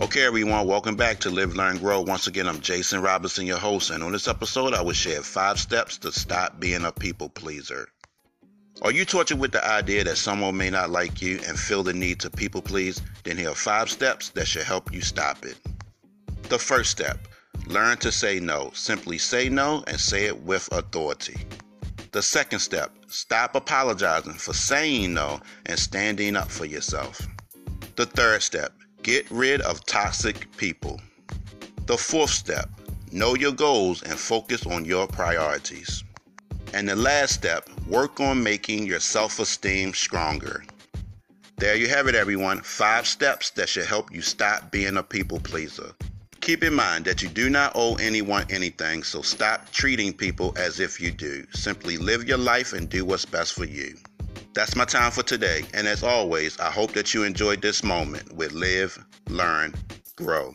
Okay, everyone, welcome back to Live, Learn, Grow. Once again, I'm Jason Robinson, your host, and on this episode, I will share five steps to stop being a people pleaser. Are you tortured with the idea that someone may not like you and feel the need to people please? Then here are five steps that should help you stop it. The first step learn to say no. Simply say no and say it with authority. The second step stop apologizing for saying no and standing up for yourself. The third step Get rid of toxic people. The fourth step know your goals and focus on your priorities. And the last step work on making your self esteem stronger. There you have it, everyone. Five steps that should help you stop being a people pleaser. Keep in mind that you do not owe anyone anything, so stop treating people as if you do. Simply live your life and do what's best for you. That's my time for today. And as always, I hope that you enjoyed this moment with Live, Learn, Grow.